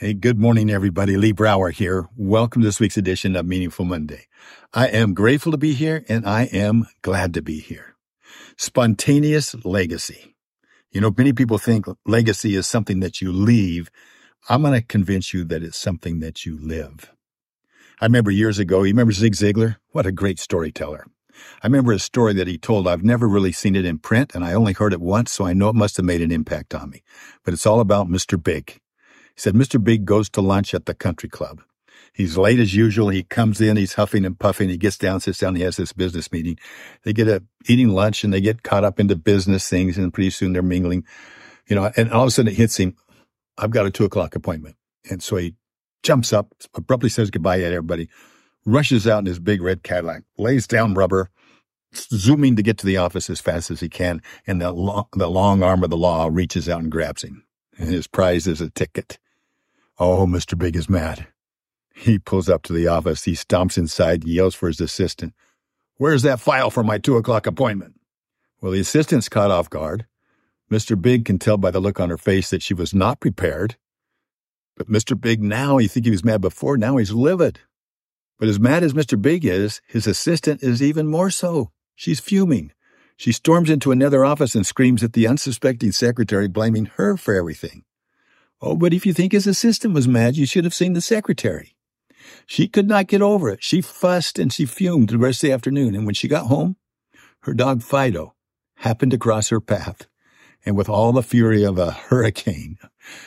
Hey, good morning, everybody. Lee Brower here. Welcome to this week's edition of Meaningful Monday. I am grateful to be here and I am glad to be here. Spontaneous legacy. You know, many people think legacy is something that you leave. I'm going to convince you that it's something that you live. I remember years ago, you remember Zig Ziglar? What a great storyteller. I remember a story that he told. I've never really seen it in print and I only heard it once, so I know it must have made an impact on me. But it's all about Mr. Big. He said, Mr. Big goes to lunch at the country club. He's late as usual. He comes in, he's huffing and puffing. He gets down, sits down, he has this business meeting. They get a eating lunch and they get caught up into business things and pretty soon they're mingling, you know, and all of a sudden it hits him. I've got a two o'clock appointment. And so he jumps up, abruptly says goodbye to everybody, rushes out in his big red Cadillac, lays down rubber, zooming to get to the office as fast as he can. And the, lo- the long arm of the law reaches out and grabs him. And his prize is a ticket. Oh, Mr. Big is mad. He pulls up to the office. He stomps inside and yells for his assistant. Where's that file for my two o'clock appointment? Well, the assistant's caught off guard. Mr. Big can tell by the look on her face that she was not prepared. But Mr. Big now, you think he was mad before, now he's livid. But as mad as Mr. Big is, his assistant is even more so. She's fuming. She storms into another office and screams at the unsuspecting secretary, blaming her for everything. Oh, but if you think his assistant was mad, you should have seen the secretary. She could not get over it. She fussed and she fumed the rest of the afternoon. And when she got home, her dog Fido happened to cross her path. And with all the fury of a hurricane,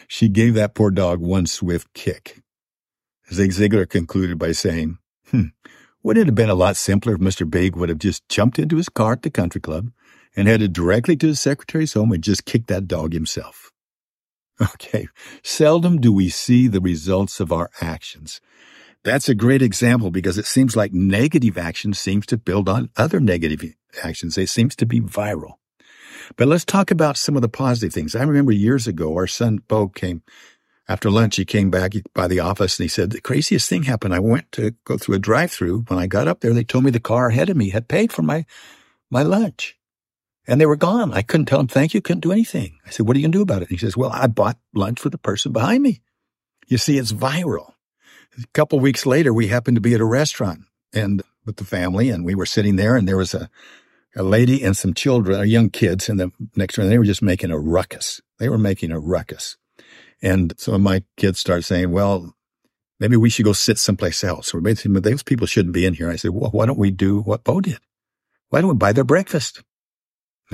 she gave that poor dog one swift kick. Zig Ziglar concluded by saying, hmm, wouldn't it have been a lot simpler if Mr. Big would have just jumped into his car at the country club and headed directly to his secretary's home and just kicked that dog himself? Okay, seldom do we see the results of our actions. That's a great example because it seems like negative action seems to build on other negative actions. It seems to be viral. But let's talk about some of the positive things. I remember years ago, our son Bo came after lunch, he came back by the office and he said, the craziest thing happened. I went to go through a drive through. When I got up there, they told me the car ahead of me had paid for my, my lunch and they were gone. I couldn't tell them thank you. Couldn't do anything. I said, what are you going to do about it? And he says, well, I bought lunch for the person behind me. You see, it's viral. A couple weeks later, we happened to be at a restaurant and with the family and we were sitting there and there was a, a lady and some children, or young kids in the next room. They were just making a ruckus. They were making a ruckus. And some of my kids start saying, well, maybe we should go sit someplace else. Or maybe those people shouldn't be in here. I said, well, why don't we do what Bo did? Why don't we buy their breakfast? And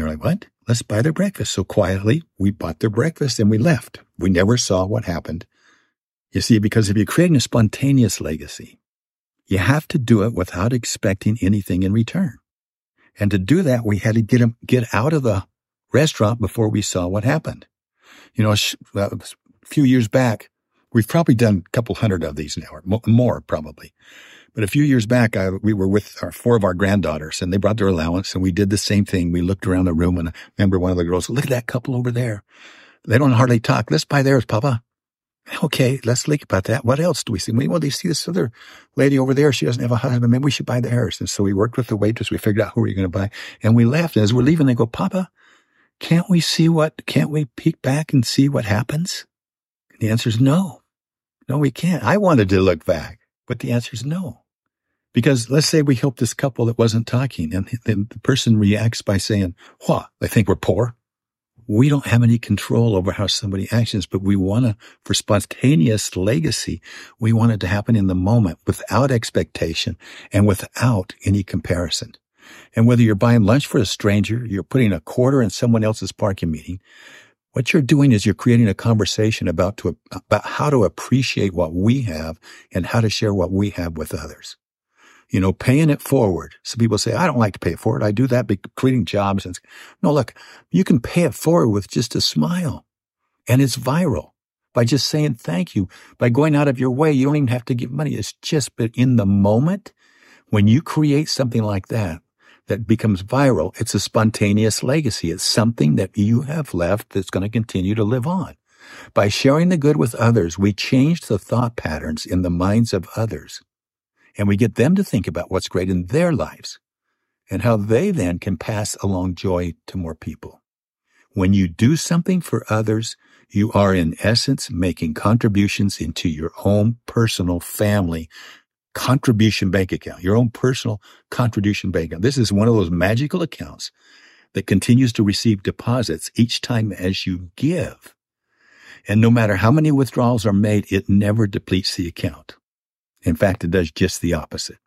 they're like, what? Let's buy their breakfast. So quietly, we bought their breakfast and we left. We never saw what happened. You see, because if you're creating a spontaneous legacy, you have to do it without expecting anything in return. And to do that, we had to get them, get out of the restaurant before we saw what happened. You know, a few years back, we've probably done a couple hundred of these now, or more probably. But a few years back, I, we were with our four of our granddaughters and they brought their allowance and we did the same thing. We looked around the room and I remember one of the girls, look at that couple over there. They don't hardly talk. Let's buy theirs, Papa. Okay, let's think about that. What else do we see? Well, they see this other lady over there. She doesn't have a husband. Maybe we should buy theirs. And so we worked with the waitress. We figured out who we were going to buy and we left. And as we're leaving, they go, Papa, can't we see what, can't we peek back and see what happens? The answer is no. No, we can't. I wanted to look back, but the answer is no. Because let's say we help this couple that wasn't talking and the, the person reacts by saying, what? They think we're poor. We don't have any control over how somebody actions, but we want to, for spontaneous legacy, we want it to happen in the moment without expectation and without any comparison. And whether you're buying lunch for a stranger, you're putting a quarter in someone else's parking meeting, what you're doing is you're creating a conversation about to, about how to appreciate what we have and how to share what we have with others. You know, paying it forward. Some people say, I don't like to pay it forward. I do that by creating jobs. And no, look, you can pay it forward with just a smile and it's viral by just saying thank you, by going out of your way. You don't even have to give money. It's just, but in the moment, when you create something like that, that becomes viral, it's a spontaneous legacy. It's something that you have left that's going to continue to live on. By sharing the good with others, we change the thought patterns in the minds of others. And we get them to think about what's great in their lives and how they then can pass along joy to more people. When you do something for others, You are in essence making contributions into your own personal family contribution bank account, your own personal contribution bank account. This is one of those magical accounts that continues to receive deposits each time as you give. And no matter how many withdrawals are made, it never depletes the account. In fact, it does just the opposite.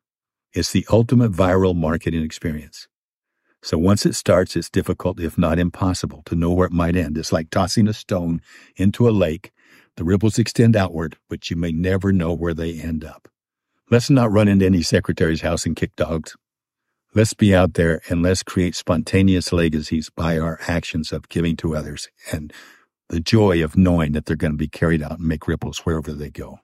It's the ultimate viral marketing experience. So once it starts, it's difficult, if not impossible, to know where it might end. It's like tossing a stone into a lake. The ripples extend outward, but you may never know where they end up. Let's not run into any secretary's house and kick dogs. Let's be out there and let's create spontaneous legacies by our actions of giving to others and the joy of knowing that they're going to be carried out and make ripples wherever they go.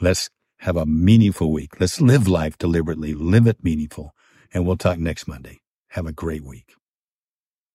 Let's have a meaningful week. Let's live life deliberately, live it meaningful, and we'll talk next Monday. Have a great week.